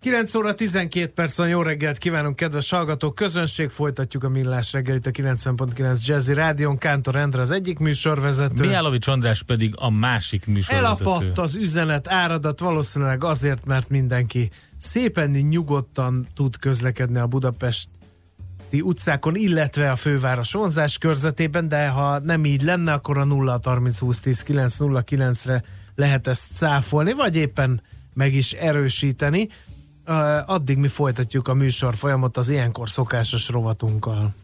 9 óra 12 perc van, jó reggelt kívánunk, kedves hallgatók! Közönség, folytatjuk a Millás reggelit a 90.9 Jazzy Rádion. Kántor Endre az egyik műsorvezető. Mihálovics András pedig a másik műsorvezető. Elapadt az üzenet, áradat valószínűleg azért, mert mindenki szépen nyugodtan tud közlekedni a Budapest utcákon, illetve a főváros vonzás körzetében, de ha nem így lenne, akkor a 0 30 20 10 9 0 9-re lehet ezt cáfolni, vagy éppen meg is erősíteni addig mi folytatjuk a műsor folyamot az ilyenkor szokásos rovatunkkal.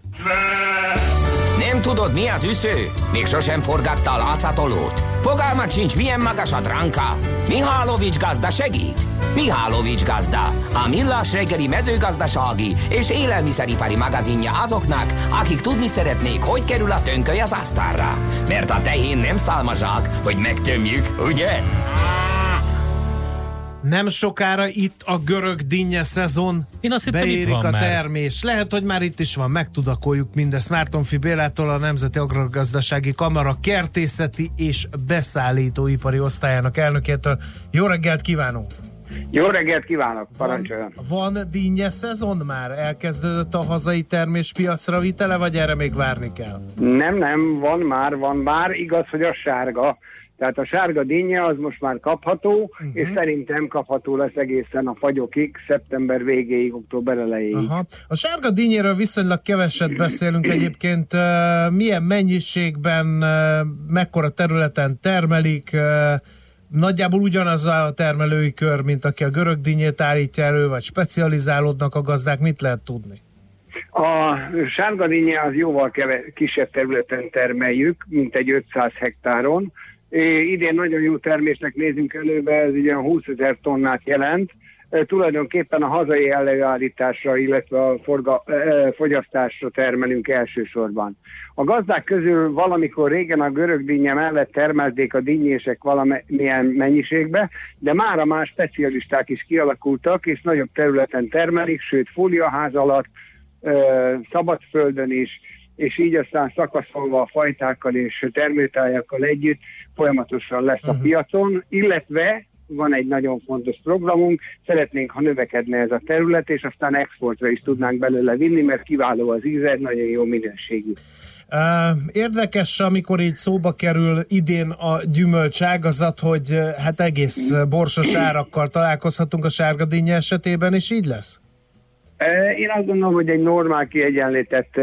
Nem tudod, mi az üsző? Még sosem forgatta a látszatolót? Fogalmat sincs, milyen magas a dránka? Mihálovics gazda segít? Mihálovics gazda, a millás reggeli mezőgazdasági és élelmiszeripari magazinja azoknak, akik tudni szeretnék, hogy kerül a tönköly az asztalra. Mert a tehén nem szálmazsák, hogy megtömjük, ugye? Nem sokára itt a görög dinnye szezon. Én azt hittem, Beérik itt van a már. termés. Lehet, hogy már itt is van, megtudakoljuk mindezt. Mártonfi Bélától a Nemzeti Agrargazdasági Kamara kertészeti és beszállítóipari osztályának elnökétől. Jó reggelt kívánunk! Jó reggelt kívánok, parancsoljon! Van, van dinnye szezon már? Elkezdődött a hazai termés piacra vitele, vagy erre még várni kell? Nem, nem, van már, van már. Igaz, hogy a sárga tehát a sárga dinnye az most már kapható, uh-huh. és szerintem kapható lesz egészen a fagyokig, szeptember végéig, október elejéig. Aha. A sárga dinnyéről viszonylag keveset beszélünk egyébként. Milyen mennyiségben, mekkora területen termelik, nagyjából ugyanaz a termelői kör, mint aki a görög dinnyét állítja elő, vagy specializálódnak a gazdák, mit lehet tudni? A sárga dinnye az jóval keve- kisebb területen termeljük, mint egy 500 hektáron, idén nagyon jó termésnek nézünk előbe, ez ugye 20 ezer tonnát jelent. Tulajdonképpen a hazai előállításra, illetve a forga, fogyasztásra termelünk elsősorban. A gazdák közül valamikor régen a görög dinnye mellett termelték a dinnyések valamilyen mennyiségbe, de már a más specialisták is kialakultak, és nagyobb területen termelik, sőt fóliaház alatt, szabadföldön is, és így aztán szakaszolva a fajtákkal és termőtájakkal együtt folyamatosan lesz a uh-huh. piacon, illetve van egy nagyon fontos programunk, szeretnénk, ha növekedne ez a terület, és aztán exportra is tudnánk belőle vinni, mert kiváló az íze, nagyon jó minőségű. Érdekes, amikor így szóba kerül idén a gyümölcságazat, hogy hát egész borsos árakkal találkozhatunk a sárga dinnye esetében, és így lesz? Én azt gondolom, hogy egy normál kiegyenlített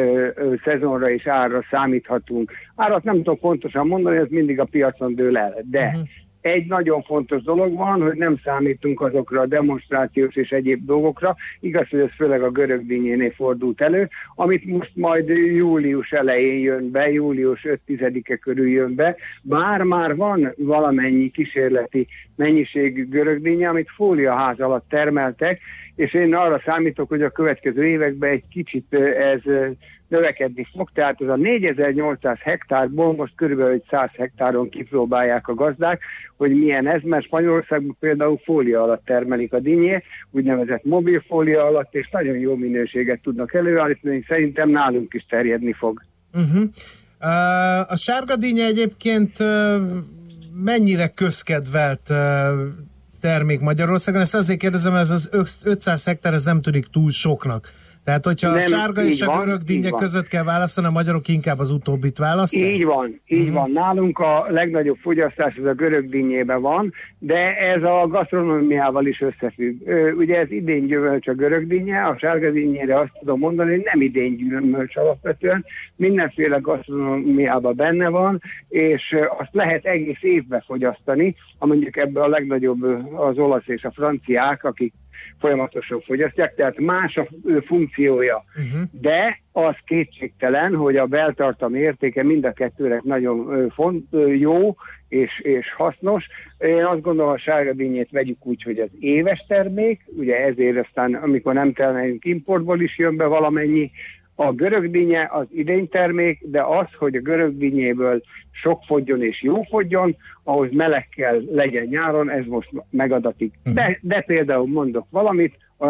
szezonra és árra számíthatunk. Árat nem tudom pontosan mondani, ez mindig a piacon dől el, de uh-huh. Egy nagyon fontos dolog van, hogy nem számítunk azokra a demonstrációs és egyéb dolgokra. Igaz, hogy ez főleg a görög dinnyénél fordult elő, amit most majd július elején jön be, július 5-e körül jön be, bár már van valamennyi kísérleti mennyiségű görög dinnye, amit fóliaház alatt termeltek, és én arra számítok, hogy a következő években egy kicsit ez növekedni fog, tehát ez a 4800 hektárból most körülbelül 100 hektáron kipróbálják a gazdák, hogy milyen ez, mert Spanyolországban például fólia alatt termelik a dinnyét, úgynevezett mobilfólia alatt, és nagyon jó minőséget tudnak előállítani, szerintem nálunk is terjedni fog. Uh-huh. Uh, a sárga dinnye egyébként uh, mennyire közkedvelt uh, termék Magyarországon. Ezt azért kérdezem, ez az 500 hektár, ez nem tűnik túl soknak. Tehát, hogyha nem, a sárga és a görög dinnye között kell választani, a magyarok inkább az utóbbit választják? Így van, így uh-huh. van. Nálunk a legnagyobb fogyasztás az a görög dinnyében van, de ez a gasztronómiával is összefügg. Ugye ez idén gyümölcs a görög dinnye, a sárga dinnyére azt tudom mondani, hogy nem idén gyümölcs alapvetően, mindenféle gasztronómiában benne van, és azt lehet egész évbe fogyasztani, mondjuk ebben a legnagyobb az olasz és a franciák, akik folyamatosan fogyasztják, tehát más a funkciója. Uh-huh. De az kétségtelen, hogy a beltartam értéke mind a kettőnek nagyon font, jó és, és hasznos. Én azt gondolom, a sárga vegyük úgy, hogy ez éves termék, ugye ezért aztán, amikor nem termelünk importból is jön be valamennyi, a görögdínye az idénytermék, de az, hogy a görögdínyéből sok fogjon és jó fogjon, ahhoz meleg kell legyen nyáron, ez most megadatik. Uh-huh. De, de például mondok valamit, a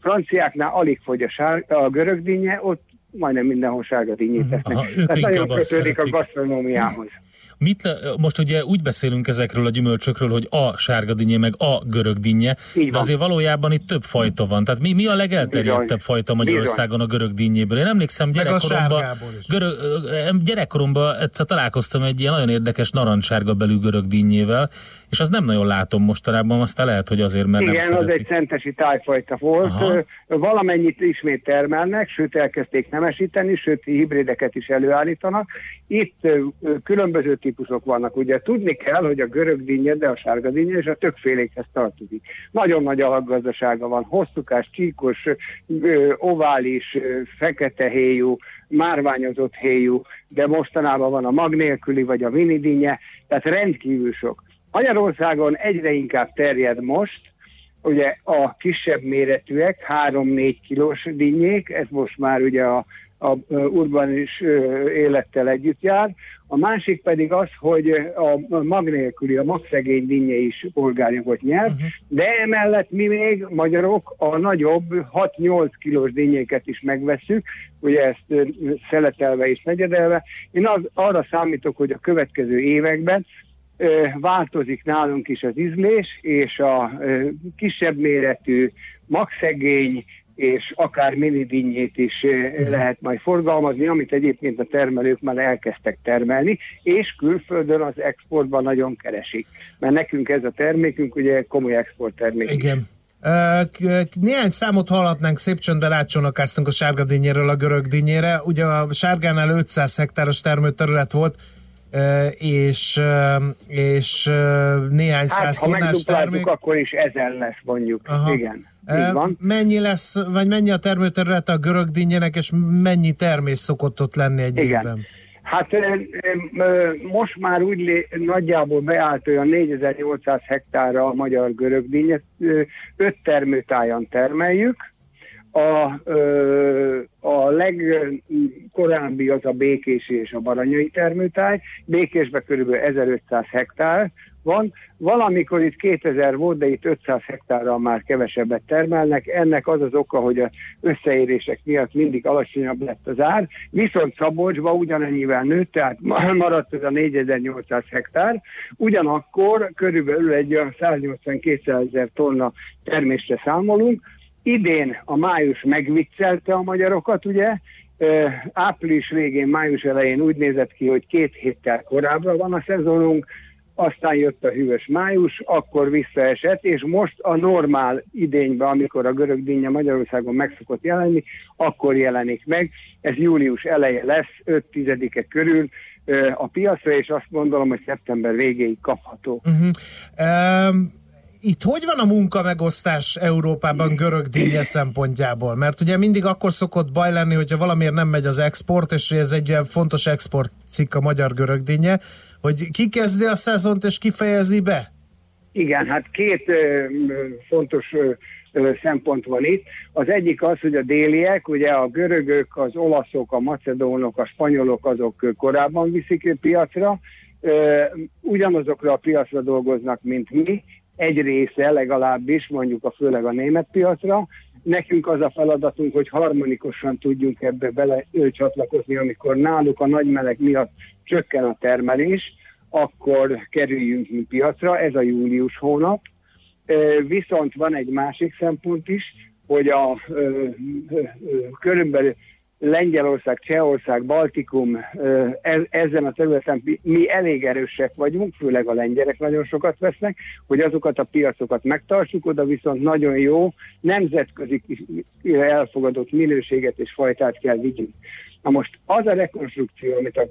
franciáknál alig fogy a, sár, a görögdínye, ott majdnem mindenhol sárga dinnyét mhm. tesznek. Aha, Tehát nagyon kötődik a gasztronómiához. Mit, most ugye úgy beszélünk ezekről a gyümölcsökről, hogy a sárga dinnye, meg a görög dinnye, de azért valójában itt több fajta van. Tehát mi, mi a legelterjedtebb Bizony. fajta Magyarországon a görög dinnyéből? Én emlékszem gyerekkoromban, görög, gyerekkoromban egyszer találkoztam egy ilyen nagyon érdekes narancssárga belű görög dinnyével, és az nem nagyon látom mostanában, aztán lehet, hogy azért, mert Igen, nem az egy szentesi tájfajta volt. Aha. Valamennyit ismét termelnek, sőt elkezdték nemesíteni, sőt hibrideket is előállítanak. Itt különböző típusok vannak. Ugye tudni kell, hogy a görög dinnye, de a sárga dinnye és a többfélékhez tartozik. Nagyon nagy alapgazdasága van, hosszúkás, csíkos, ovális, fekete héjú, márványozott héjú, de mostanában van a mag nélküli vagy a vinidinye, tehát rendkívül sok. Magyarországon egyre inkább terjed most, ugye a kisebb méretűek, 3-4 kilós dinnyék, ez most már ugye a, a urbanis élettel együtt jár. A másik pedig az, hogy a mag nélküli, a magszegény dinnye is polgárjogot nyert, uh-huh. de emellett mi még magyarok a nagyobb 6-8 kilós dinnyéket is megveszünk, ugye ezt szeletelve és negyedelve. Én az, arra számítok, hogy a következő években változik nálunk is az ízlés, és a kisebb méretű magszegény és akár minidinnyét is lehet majd forgalmazni, amit egyébként a termelők már elkezdtek termelni, és külföldön az exportban nagyon keresik. Mert nekünk ez a termékünk ugye komoly exporttermék. Igen. Néhány számot hallhatnánk, szép csöndben átcsónakáztunk a sárga dinnyéről a görög dinnyére. Ugye a sárgánál 500 hektáros termőterület volt, és, és néhány hát, száz tonnás termék. akkor is ezer lesz mondjuk. Aha. Igen. Így van. Mennyi lesz, vagy mennyi a termőterület a görög dinnyének, és mennyi termés szokott ott lenni egy Igen. évben? Hát most már úgy nagyjából beállt olyan 4800 hektárra a magyar görög dinnyet, öt termőtájan termeljük, a, a legkorábbi az a Békési és a Baranyai termőtáj. Békésben kb. 1500 hektár van. Valamikor itt 2000 volt, de itt 500 hektárral már kevesebbet termelnek. Ennek az az oka, hogy az összeérések miatt mindig alacsonyabb lett az ár. Viszont Szabolcsban ugyanennyivel nőtt, tehát maradt ez a 4800 hektár. Ugyanakkor körülbelül egy 180-200 ezer tonna termésre számolunk, Idén a május megviccelte a magyarokat, ugye, április végén, május elején úgy nézett ki, hogy két héttel korábbra van a szezonunk, aztán jött a hűvös május, akkor visszaesett, és most a normál idényben, amikor a görög dinnye Magyarországon meg szokott jelenni, akkor jelenik meg. Ez július eleje lesz, 5-10-e körül a piacra, és azt gondolom, hogy szeptember végéig kapható. Uh-huh. Um itt hogy van a munka megosztás Európában görög dinnye szempontjából? Mert ugye mindig akkor szokott baj lenni, hogyha valamiért nem megy az export, és ez egy ilyen fontos export cikk a magyar görög dinnye, hogy ki kezdi a szezont és ki fejezi be? Igen, hát két ö, fontos ö, szempont van itt. Az egyik az, hogy a déliek, ugye a görögök, az olaszok, a macedónok, a spanyolok, azok korábban viszik piacra, ugyanazokra a piacra dolgoznak, mint mi, egy része legalábbis, mondjuk a főleg a német piacra. Nekünk az a feladatunk, hogy harmonikusan tudjunk ebbe bele csatlakozni, amikor náluk a nagy meleg miatt csökken a termelés, akkor kerüljünk mi piacra, ez a július hónap. Viszont van egy másik szempont is, hogy a körülbelül Lengyelország, Csehország, Baltikum, ezen a területen mi elég erősek vagyunk, főleg a lengyelek nagyon sokat vesznek, hogy azokat a piacokat megtartsuk, oda viszont nagyon jó nemzetközi elfogadott minőséget és fajtát kell vigyünk. Na most az a rekonstrukció, amit a,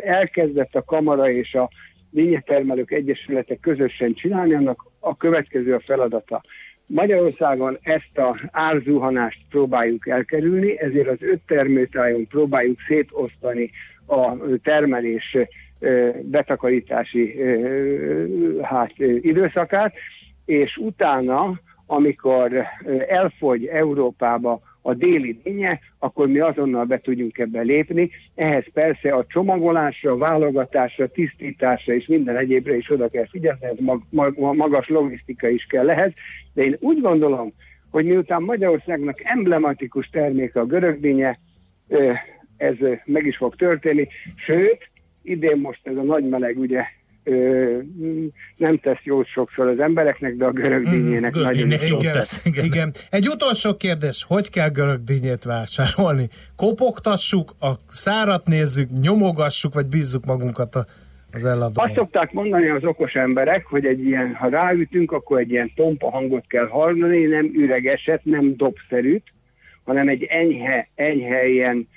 elkezdett a Kamara és a Lényegtermelők Egyesületek közösen csinálni, annak a következő a feladata Magyarországon ezt a árzuhanást próbáljuk elkerülni, ezért az öt termőtájon próbáljuk szétosztani a termelés betakarítási hát, időszakát, és utána, amikor elfogy Európába a déli dinnye, akkor mi azonnal be tudjunk ebbe lépni. Ehhez persze a csomagolásra, válogatásra, tisztításra és minden egyébre is oda kell figyelni, ez mag, mag, magas logisztika is kell ehhez, de én úgy gondolom, hogy miután Magyarországnak emblematikus terméke a görögdínye, ez meg is fog történni, sőt, idén most ez a nagy meleg ugye ö, nem tesz jót sokszor az embereknek, de a görögdínyének mm, nagyon jót igen, tesz. Igen. igen. Egy utolsó kérdés, hogy kell görögdínyét vásárolni? Kopogtassuk, a szárat nézzük, nyomogassuk, vagy bízzuk magunkat a az eladó. Azt szokták mondani az okos emberek, hogy egy ilyen, ha ráütünk, akkor egy ilyen tompa hangot kell hallani, nem üregeset, nem dobszerűt, hanem egy enyhe, enyhe ilyen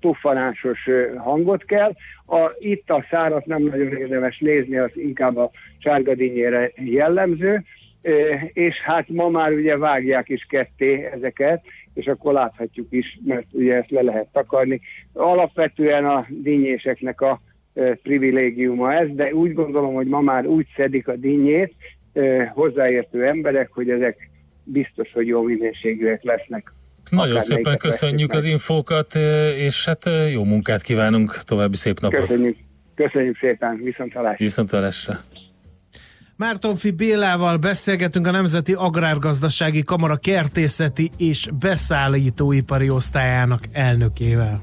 tuffanásos hangot kell. A, itt a szárat nem nagyon érdemes nézni, az inkább a sárgadínyére jellemző, és hát ma már ugye vágják is ketté ezeket, és akkor láthatjuk is, mert ugye ezt le lehet takarni. Alapvetően a dinnyéseknek a privilégiuma ez, de úgy gondolom, hogy ma már úgy szedik a dinnyét hozzáértő emberek, hogy ezek biztos, hogy jó minőségűek lesznek. Nagyon szépen köszönjük az infókat, és hát jó munkát kívánunk, további szép napot. Köszönjük, köszönjük szépen, viszont hallásra. Viszont hallásra. Mártonfi Bélával beszélgetünk a Nemzeti Agrárgazdasági Kamara kertészeti és beszállítóipari osztályának elnökével.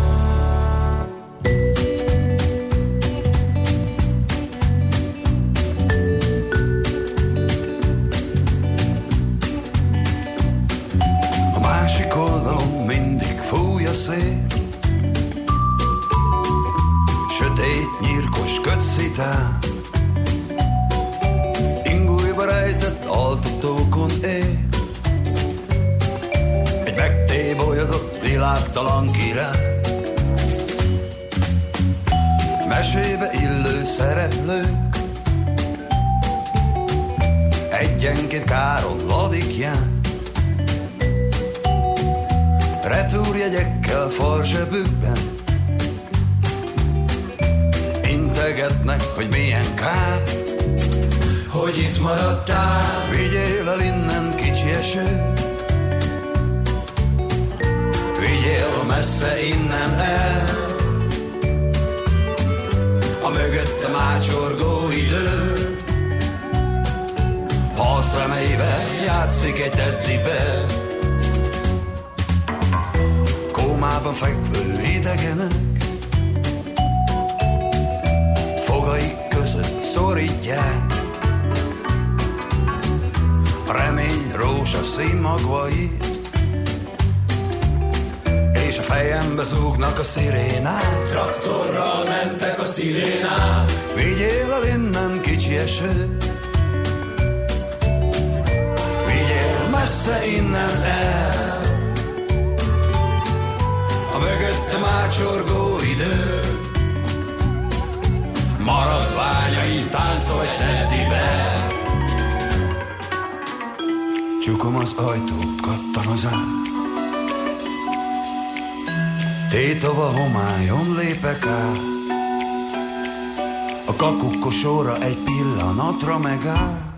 Kötszitán Ingújba rejtett altatókon él Egy megtébolyodott világtalan király Mesébe illő szereplők. Egyenként káron ladikján Retúrjegyekkel farzsebükben Integetnek, hogy milyen kár. Hogy itt maradtál. Vigyél el innen kicsi eső. Vigyél messze innen el. A mögöttem ácsorgó idő. Ha a szemeivel játszik egy teddibe. Kómában fekvő idegenek A remény rózsaszín magvait És a fejembe zúgnak a szirénák. Traktorral mentek a szirénák. Vigyél el innen kicsi eső. Vigyél messze innen el. Mögöttem ácsorgó Maradványaim táncolj teddi be. Csukom az ajtót, kattan az át. Tétova homályon lépek át. A kakukkosóra egy pillanatra megáll.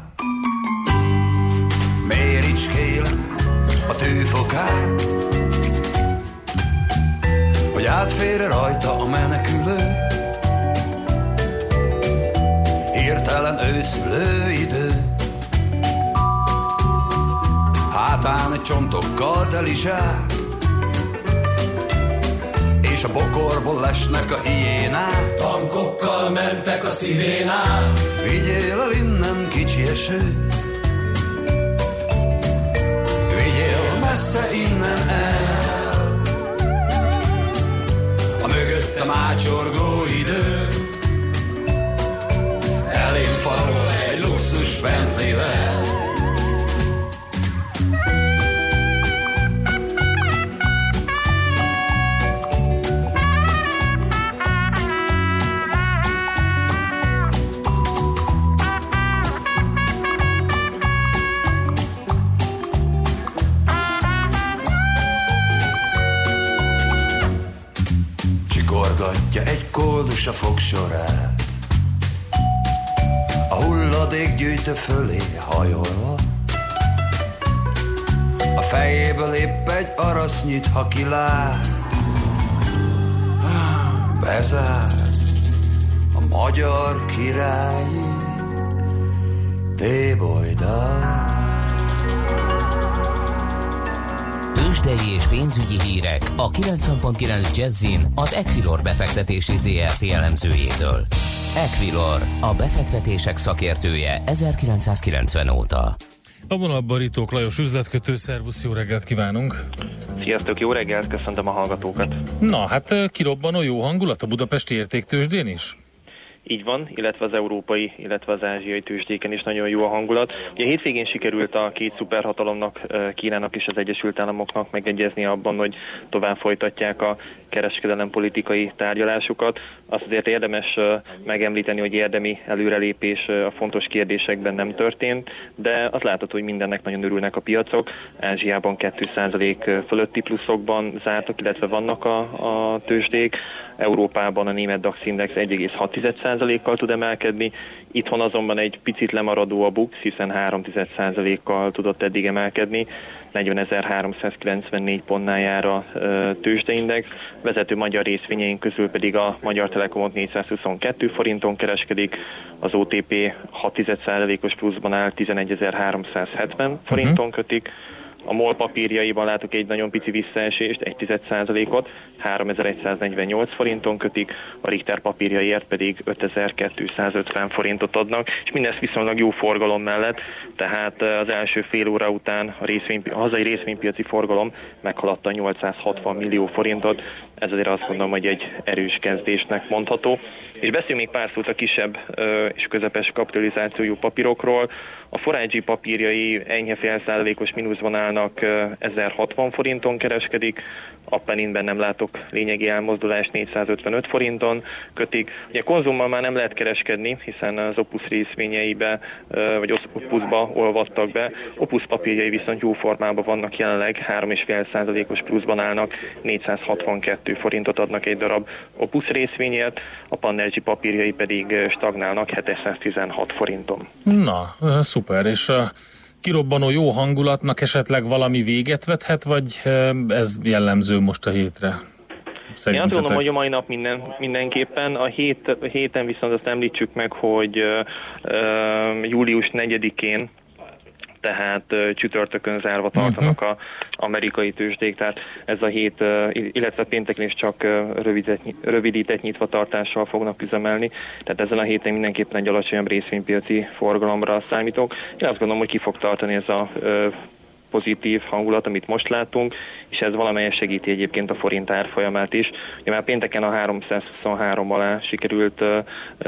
Csontokkal teli zsák, és a bokorból lesnek a hiénák. Tankokkal mentek a szirénák. Vigyél el innen kicsi eső, vigyél messze innen el. a mácsorgó idő. Elém falol egy luxus fent koldus a fogsorát. A hulladék gyűjtő fölé hajolva, a fejéből épp egy arasz nyit, ha kilát. Bezár a magyar királyi tébolydát. Tőzsdei és pénzügyi hírek a 90.9 Jazzin az Equilor befektetési ZRT elemzőjétől. Equilor, a befektetések szakértője 1990 óta. A vonalban Ritók Lajos üzletkötő, szervusz, jó reggelt kívánunk! Sziasztok, jó reggelt, köszöntöm a hallgatókat! Na, hát kirobbanó jó hangulat a budapesti értéktősdén is? Így van, illetve az európai, illetve az ázsiai tőzsdéken is nagyon jó a hangulat. Ugye hétvégén sikerült a két szuperhatalomnak, Kínának és az Egyesült Államoknak megegyezni abban, hogy tovább folytatják a kereskedelem politikai tárgyalásukat. Azt azért érdemes megemlíteni, hogy érdemi előrelépés a fontos kérdésekben nem történt, de az látható, hogy mindennek nagyon örülnek a piacok. Ázsiában 2% fölötti pluszokban zártak, illetve vannak a, a tőzsdék. Európában a német DAX Index 1,6%-kal tud emelkedni, itthon azonban egy picit lemaradó a BUX, hiszen 3%-kal tudott eddig emelkedni, 40.394 pontnál jár a tőzsdeindex, vezető magyar részvényeink közül pedig a Magyar Telekomot 422 forinton kereskedik, az OTP 6%-os pluszban áll 11.370 forinton kötik, a MOL papírjaiban látok egy nagyon pici visszaesést, egy 10%-ot, 3148 forinton kötik, a Richter papírjaiért pedig 5250 forintot adnak, és mindezt viszonylag jó forgalom mellett, tehát az első fél óra után a, részvény, a hazai részvénypiaci forgalom meghaladta 860 millió forintot, ez azért azt gondolom, hogy egy erős kezdésnek mondható. És beszéljünk még pár szót a kisebb és közepes kapitalizációjú papírokról. A Forágyi papírjai enyhe fél százalékos mínuszban állnak, 1060 forinton kereskedik, a Peninben nem látok lényegi elmozdulást 455 forinton kötik. Ugye konzummal már nem lehet kereskedni, hiszen az Opus részvényeibe, vagy Opusba olvadtak be. Opus papírjai viszont jó formában vannak jelenleg, 3,5%-os pluszban állnak, 462 forintot adnak egy darab Opus részvényért, a Pannergy papírjai pedig stagnálnak 716 forinton. Na, szuper, és a kirobbanó jó hangulatnak esetleg valami véget vethet, vagy ez jellemző most a hétre? Én azt gondolom, hogy a mai nap minden, mindenképpen. A, hét, a héten viszont azt említsük meg, hogy uh, július 4-én tehát csütörtökön zárva tartanak uh-huh. a amerikai tőzsdék, tehát ez a hét, illetve pénteken is csak uh, rövidített, rövidített nyitva tartással fognak üzemelni, tehát ezen a héten mindenképpen egy alacsonyabb részvénypiaci forgalomra számítok. Én azt gondolom, hogy ki fog tartani ez a pozitív hangulat, amit most látunk, és ez valamelyes segíti egyébként a forint árfolyamát is. Ugye már pénteken a 323 alá sikerült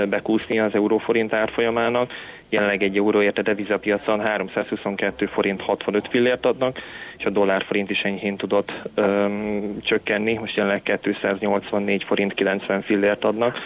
bekúszni az euróforint árfolyamának, jelenleg egy euróért a devizapiacon 322 forint 65 fillért adnak, és a dollárforint is enyhén tudott öm, csökkenni, most jelenleg 284 forint 90 fillért adnak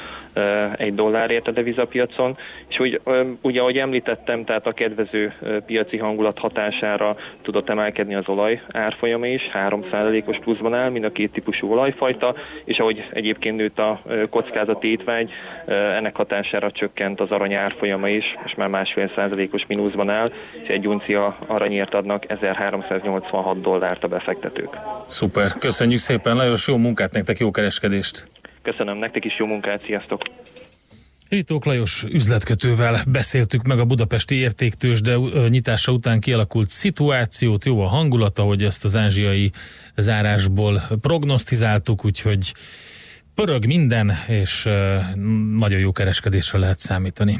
egy dollárért a devizapiacon, és úgy, ugye ahogy említettem, tehát a kedvező piaci hangulat hatására tudott emelkedni az olaj árfolyama is, 3%-os pluszban áll, mind a két típusú olajfajta, és ahogy egyébként nőtt a kockázati étvágy, ennek hatására csökkent az arany árfolyama is, és már másfél százalékos mínuszban áll, és egy uncia aranyért adnak 1386 dollárt a befektetők. Szuper, köszönjük szépen, Lajos, jó munkát nektek, jó kereskedést! Köszönöm nektek is, jó munkát, sziasztok! Ritók Lajos üzletkötővel beszéltük meg a budapesti értéktős, de nyitása után kialakult szituációt, jó a hangulata, hogy ezt az ázsiai zárásból prognosztizáltuk, úgyhogy pörög minden, és nagyon jó kereskedésre lehet számítani.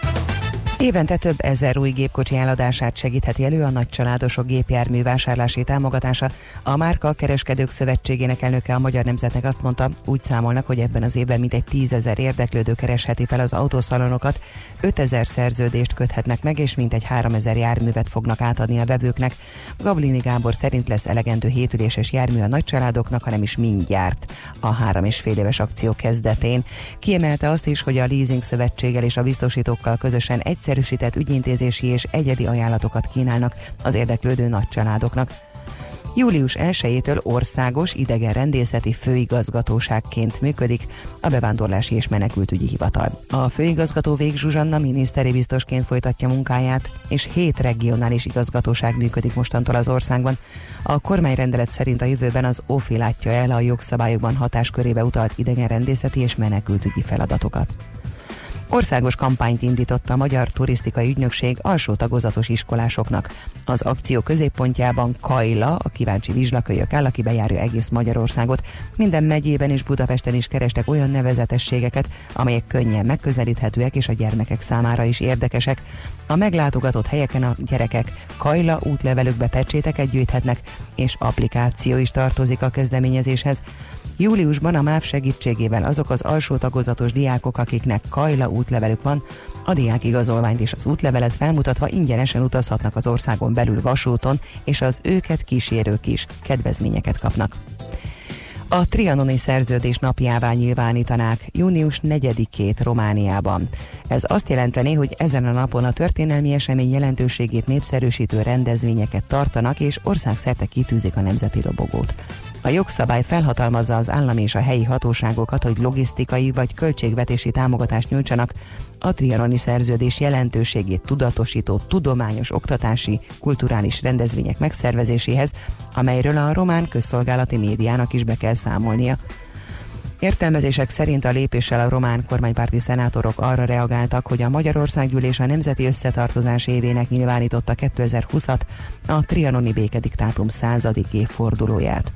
Évente több ezer új gépkocsi eladását segítheti elő a nagy családosok gépjármű vásárlási támogatása. A Márka Kereskedők Szövetségének elnöke a Magyar Nemzetnek azt mondta, úgy számolnak, hogy ebben az évben mintegy tízezer érdeklődő keresheti fel az autószalonokat, 5000 szerződést köthetnek meg, és mintegy 3000 járművet fognak átadni a vevőknek. Gablini Gábor szerint lesz elegendő hétüléses jármű a nagy családoknak, hanem is mindjárt a három és fél éves akció kezdetén. Kiemelte azt is, hogy a Leasing Szövetséggel és a biztosítókkal közösen egyszer egyszerűsített ügyintézési és egyedi ajánlatokat kínálnak az érdeklődő nagycsaládoknak. Július 1-től országos idegenrendészeti főigazgatóságként működik a Bevándorlási és Menekültügyi Hivatal. A főigazgató Vég Zsuzsanna miniszteri biztosként folytatja munkáját, és hét regionális igazgatóság működik mostantól az országban. A kormányrendelet szerint a jövőben az OFI látja el a jogszabályokban hatáskörébe utalt idegenrendészeti és menekültügyi feladatokat. Országos kampányt indított a Magyar Turisztikai Ügynökség alsó tagozatos iskolásoknak. Az akció középpontjában Kajla, a kíváncsi vizslakölyök áll, aki bejárja egész Magyarországot. Minden megyében és Budapesten is kerestek olyan nevezetességeket, amelyek könnyen megközelíthetőek és a gyermekek számára is érdekesek. A meglátogatott helyeken a gyerekek Kajla útlevelükbe pecséteket gyűjthetnek, és applikáció is tartozik a kezdeményezéshez. Júliusban a MÁV segítségével azok az alsó tagozatos diákok, akiknek Kajla útlevelük van, a diák igazolványt és az útlevelet felmutatva ingyenesen utazhatnak az országon belül vasúton, és az őket kísérők is kedvezményeket kapnak. A trianoni szerződés napjává nyilvánítanák június 4-ét Romániában. Ez azt jelenteni, hogy ezen a napon a történelmi esemény jelentőségét népszerűsítő rendezvényeket tartanak, és országszerte kitűzik a nemzeti robogót. A jogszabály felhatalmazza az állami és a helyi hatóságokat, hogy logisztikai vagy költségvetési támogatást nyújtsanak a trianoni szerződés jelentőségét tudatosító tudományos, oktatási, kulturális rendezvények megszervezéséhez, amelyről a román közszolgálati médiának is be kell számolnia. Értelmezések szerint a lépéssel a román kormánypárti szenátorok arra reagáltak, hogy a Magyarországgyűlés a Nemzeti Összetartozás évének nyilvánította 2020-at, a trianoni békediktátum századik évfordulóját.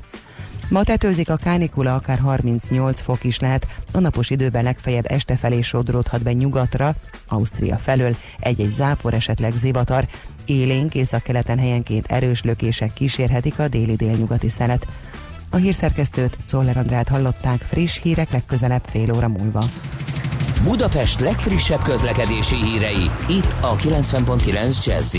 Ma tetőzik a kánikula, akár 38 fok is lehet, a napos időben legfeljebb este felé sodródhat be nyugatra, Ausztria felől egy-egy zápor, esetleg zivatar, élénk észak-keleten helyenként erős lökések kísérhetik a déli-délnyugati szelet. A hírszerkesztőt, Czoller Andrát hallották, friss hírek legközelebb fél óra múlva. Budapest legfrissebb közlekedési hírei, itt a 90.9 jazz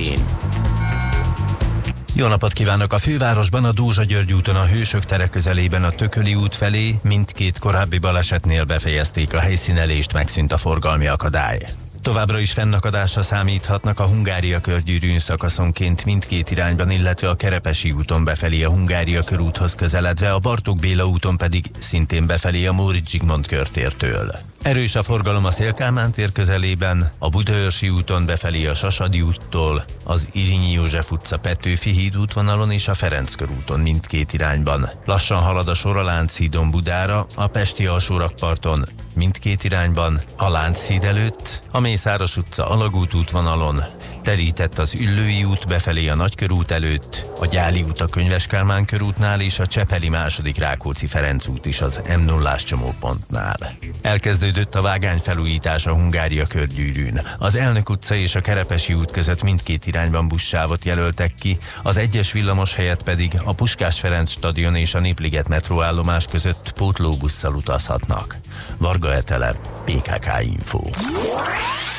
jó napot kívánok! A fővárosban a Dózsa György úton a Hősök tere közelében a Tököli út felé mindkét korábbi balesetnél befejezték a helyszínelést, megszűnt a forgalmi akadály. Továbbra is fennakadásra számíthatnak a Hungária körgyűrűn szakaszonként mindkét irányban, illetve a Kerepesi úton befelé a Hungária körúthoz közeledve, a Bartók Béla úton pedig szintén befelé a Móricz Zsigmond körtértől. Erős a forgalom a Szélkámán tér közelében, a Budaörsi úton befelé a Sasadi úttól, az Irinyi József utca Petőfi híd útvonalon és a Ferenc körúton mindkét irányban. Lassan halad a sor a Lánchídon Budára, a Pesti alsórakparton mindkét irányban, a Lánchíd előtt, a Mészáros utca Alagút útvonalon, Terített az Üllői út befelé a Nagykörút előtt, a Gyáli út a Könyves Kálmán körútnál és a Csepeli második Rákóczi Ferenc út is az m 0 csomópontnál. Elkezdődött a vágány felújítás a Hungária körgyűrűn. Az Elnök utca és a Kerepesi út között mindkét irányban buszsávot jelöltek ki, az egyes villamos helyett pedig a Puskás Ferenc stadion és a Népliget metróállomás között pótlóbusszal utazhatnak. Varga Etele, PKK Info.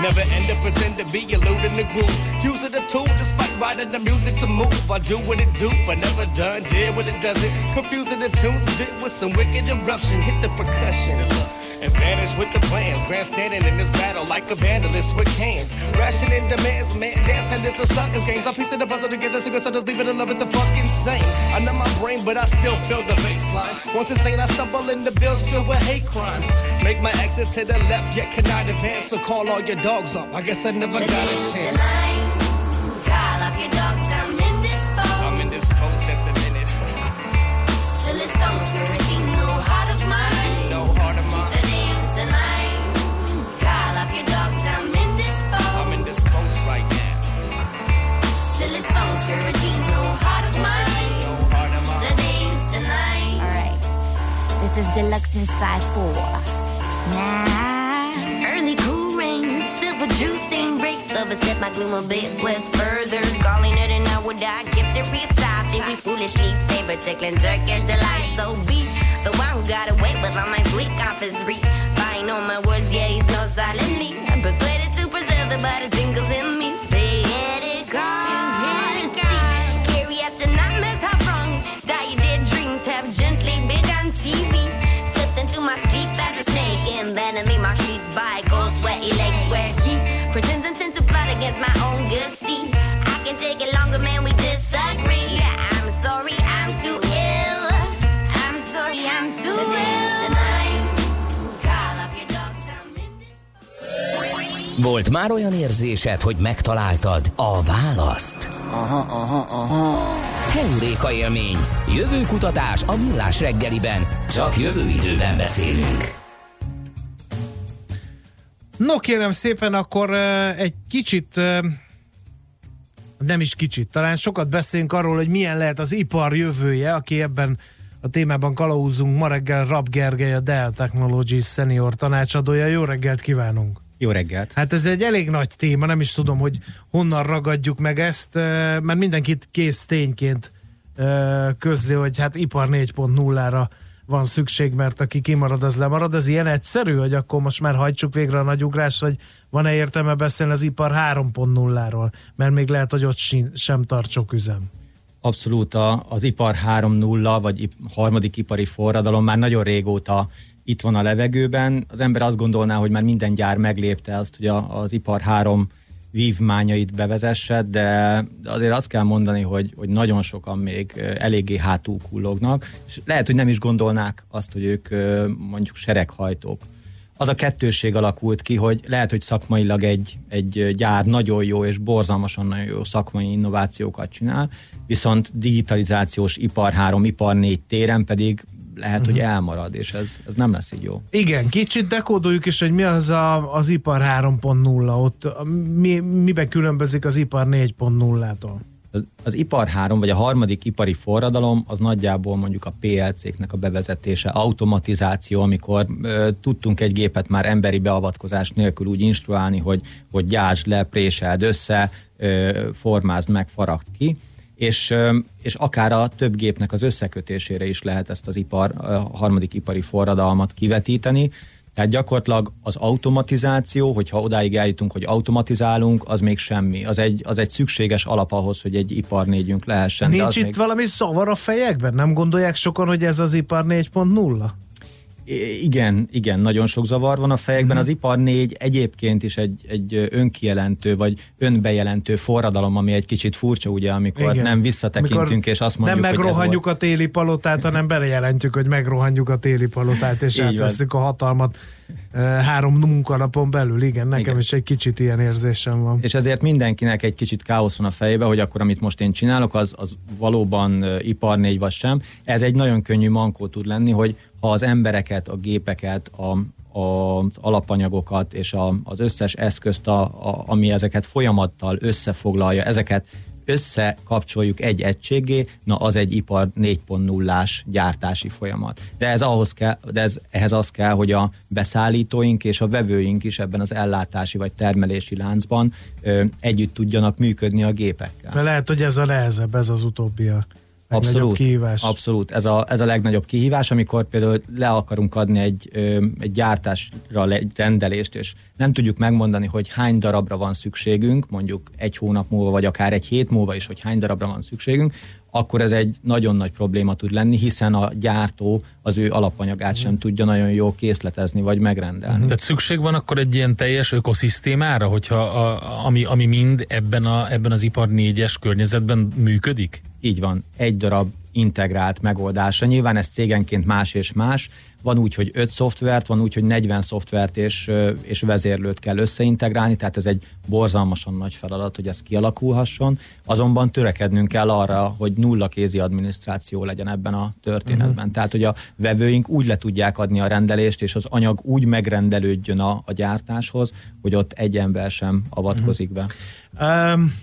Never end up pretend to be eluding the groove. Using the tool despite writing the music to move. I do what it do, but never done. Did what it doesn't. Confusing the tunes, bit with some wicked eruption. Hit the percussion vanish with the plans. Grandstanding in this battle like a vandalist with cans. Rationing demands, man, dancing is a sucker's games. I piece of the puzzle together, so so just leave it love it the fucking same. I know my brain, but I still feel the baseline. Once insane, I stumble in the bills filled with hate crimes. Make my exit to the left, yet cannot advance, so call all your dogs off. I guess I never got a chance. Inside 4. Now, Early cool rain, silver juice stain breaks overstep my gloom a bit west further. Calling it an hour die, top. Think we foolishly favor tickling Turkish delight. So be the one who got away with all my sweet compass read. Buying on my words, yeah, he's no silently. I'm persuaded to preserve the body tingles in me. Against my own good seed. I can take it longer, man, we disagree. I'm sorry, I'm too ill. I'm sorry, I'm too ill. Tonight, call up your dogs, I'm Volt már olyan érzésed, hogy megtaláltad a választ? Aha, aha, aha. Heuréka élmény. Jövő kutatás a millás reggeliben. Csak jövő időben beszélünk. No kérem szépen, akkor egy kicsit, nem is kicsit, talán sokat beszélünk arról, hogy milyen lehet az ipar jövője, aki ebben a témában kalauzunk. Ma reggel Rab Gergely, a Dell Technologies senior tanácsadója. Jó reggelt kívánunk! Jó reggelt! Hát ez egy elég nagy téma, nem is tudom, hogy honnan ragadjuk meg ezt, mert mindenkit kész tényként közli, hogy hát ipar 4.0-ra van szükség, mert aki kimarad, az lemarad. Ez ilyen egyszerű, hogy akkor most már hajtsuk végre a nagy ugrás, hogy van-e értelme beszélni az ipar 3.0-ról, mert még lehet, hogy ott sem tart sok üzem. Abszolút a, az ipar 3.0, vagy harmadik ipari forradalom már nagyon régóta itt van a levegőben. Az ember azt gondolná, hogy már minden gyár meglépte azt, hogy a, az ipar 3 vívmányait bevezesse, de azért azt kell mondani, hogy, hogy nagyon sokan még eléggé hátul kullognak, és lehet, hogy nem is gondolnák azt, hogy ők mondjuk sereghajtók. Az a kettőség alakult ki, hogy lehet, hogy szakmailag egy, egy gyár nagyon jó és borzalmasan nagyon jó szakmai innovációkat csinál, viszont digitalizációs ipar 3, ipar 4 téren pedig lehet, uh-huh. hogy elmarad, és ez, ez nem lesz így jó. Igen, kicsit dekódoljuk is, hogy mi az a, az ipar 3.0, ott mi, miben különbözik az ipar 4.0-tól? Az, az ipar 3, vagy a harmadik ipari forradalom, az nagyjából mondjuk a PLC-knek a bevezetése, automatizáció, amikor ö, tudtunk egy gépet már emberi beavatkozás nélkül úgy instruálni, hogy, hogy gyártsd le, préseld össze, ö, formázd meg, faragd ki és, és akár a több gépnek az összekötésére is lehet ezt az ipar, a harmadik ipari forradalmat kivetíteni. Tehát gyakorlatilag az automatizáció, hogyha odáig eljutunk, hogy automatizálunk, az még semmi. Az egy, az egy szükséges alap ahhoz, hogy egy ipar négyünk lehessen. Nincs itt még... valami szavar a fejekben? Nem gondolják sokan, hogy ez az ipar 4.0? Igen, igen, nagyon sok zavar van a fejekben. Uh-huh. Az ipar 4 egyébként is egy, egy önkijelentő, vagy önbejelentő forradalom, ami egy kicsit furcsa, ugye, amikor igen. nem visszatekintünk, amikor és azt mondjuk, Nem megrohanjuk a téli palotát, hanem bejelentjük, hogy megrohanjuk a téli palotát, és átveszünk a hatalmat három munkanapon belül, igen, nekem igen. is egy kicsit ilyen érzésem van. És ezért mindenkinek egy kicsit káosz van a fejébe, hogy akkor amit most én csinálok, az, az valóban ipar négy vagy sem. Ez egy nagyon könnyű mankó tud lenni, hogy az embereket, a gépeket, a, a, az alapanyagokat és a, az összes eszközt, a, a, ami ezeket folyamattal összefoglalja, ezeket összekapcsoljuk egy egységé, na az egy ipar 4.0-ás gyártási folyamat. De, ez ahhoz kell, de ez, ehhez az kell, hogy a beszállítóink és a vevőink is ebben az ellátási vagy termelési láncban ö, együtt tudjanak működni a gépekkel. De lehet, hogy ez a nehezebb, ez az utóbbi a Abszolút, kihívás. abszolút. Ez a, ez a legnagyobb kihívás, amikor például le akarunk adni egy, ö, egy gyártásra egy rendelést, és nem tudjuk megmondani, hogy hány darabra van szükségünk, mondjuk egy hónap múlva, vagy akár egy hét múlva is, hogy hány darabra van szükségünk, akkor ez egy nagyon nagy probléma tud lenni, hiszen a gyártó az ő alapanyagát sem tudja nagyon jól készletezni vagy megrendelni. Tehát szükség van akkor egy ilyen teljes ökoszisztémára, hogyha a, ami, ami mind ebben, a, ebben az ipar négyes környezetben működik? Így van, egy darab integrált megoldása. Nyilván ez cégenként más és más. Van úgy, hogy 5 szoftvert, van úgy, hogy 40 szoftvert és, és vezérlőt kell összeintegrálni, tehát ez egy borzalmasan nagy feladat, hogy ez kialakulhasson. Azonban törekednünk kell arra, hogy nulla kézi adminisztráció legyen ebben a történetben. Uh-huh. Tehát, hogy a vevőink úgy le tudják adni a rendelést, és az anyag úgy megrendelődjön a, a gyártáshoz, hogy ott egy ember sem avatkozik uh-huh. be. Um,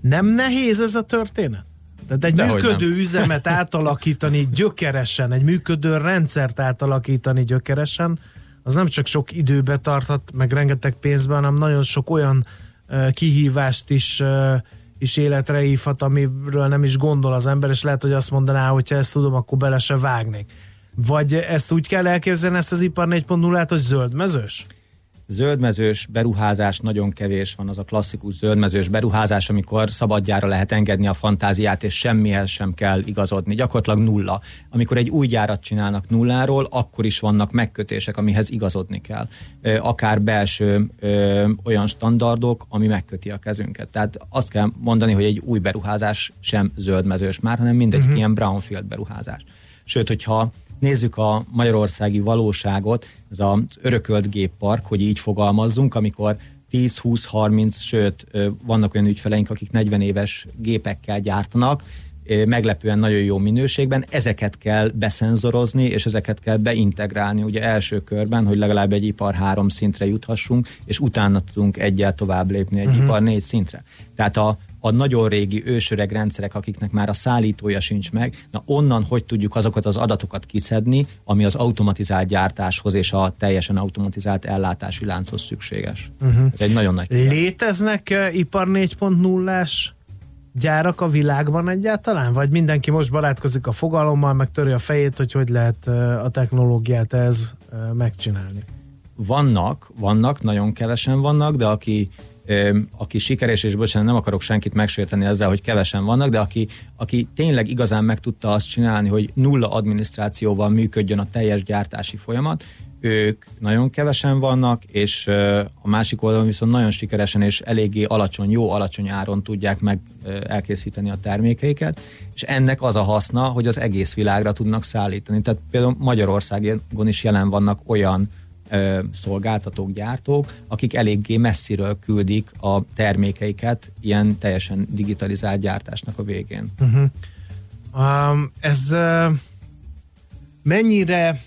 nem nehéz ez a történet? Tehát egy De működő üzemet átalakítani gyökeresen, egy működő rendszert átalakítani gyökeresen, az nem csak sok időbe tarthat, meg rengeteg pénzben, hanem nagyon sok olyan uh, kihívást is, uh, is életre hívhat, amiről nem is gondol az ember, és lehet, hogy azt mondaná, hogy ha ezt tudom, akkor bele se vágnék. Vagy ezt úgy kell elképzelni ezt az ipar 4.0-át, hogy zöldmezős? Zöldmezős beruházás nagyon kevés van, az a klasszikus zöldmezős beruházás, amikor szabadjára lehet engedni a fantáziát, és semmihez sem kell igazodni. Gyakorlatilag nulla. Amikor egy új gyárat csinálnak nulláról, akkor is vannak megkötések, amihez igazodni kell. Akár belső ö, olyan standardok, ami megköti a kezünket. Tehát azt kell mondani, hogy egy új beruházás sem zöldmezős már, hanem mindegy uh-huh. ilyen brownfield beruházás. Sőt, hogyha nézzük a magyarországi valóságot, ez az örökölt géppark, hogy így fogalmazzunk, amikor 10, 20, 30, sőt, vannak olyan ügyfeleink, akik 40 éves gépekkel gyártanak, meglepően nagyon jó minőségben, ezeket kell beszenzorozni, és ezeket kell beintegrálni ugye első körben, hogy legalább egy ipar három szintre juthassunk, és utána tudunk egyel tovább lépni egy uh-huh. ipar négy szintre. Tehát a, a nagyon régi ősöreg rendszerek, akiknek már a szállítója sincs meg, na onnan hogy tudjuk azokat az adatokat kiszedni, ami az automatizált gyártáshoz és a teljesen automatizált ellátási lánchoz szükséges. Uh-huh. Ez egy nagyon nagy kérdés. Léteznek uh, ipar 4.0-ás gyárak a világban egyáltalán? Vagy mindenki most barátkozik a fogalommal, meg töri a fejét, hogy hogy lehet a technológiát ez megcsinálni? Vannak, vannak, nagyon kevesen vannak, de aki aki sikeres, és bocsánat, nem akarok senkit megsérteni ezzel, hogy kevesen vannak, de aki, aki tényleg igazán meg tudta azt csinálni, hogy nulla adminisztrációval működjön a teljes gyártási folyamat, ők nagyon kevesen vannak, és a másik oldalon viszont nagyon sikeresen és eléggé alacsony, jó alacsony áron tudják meg elkészíteni a termékeiket, és ennek az a haszna, hogy az egész világra tudnak szállítani. Tehát például Magyarországon is jelen vannak olyan szolgáltatók, gyártók, akik eléggé messziről küldik a termékeiket ilyen teljesen digitalizált gyártásnak a végén. Uh-huh. Um, ez uh, mennyire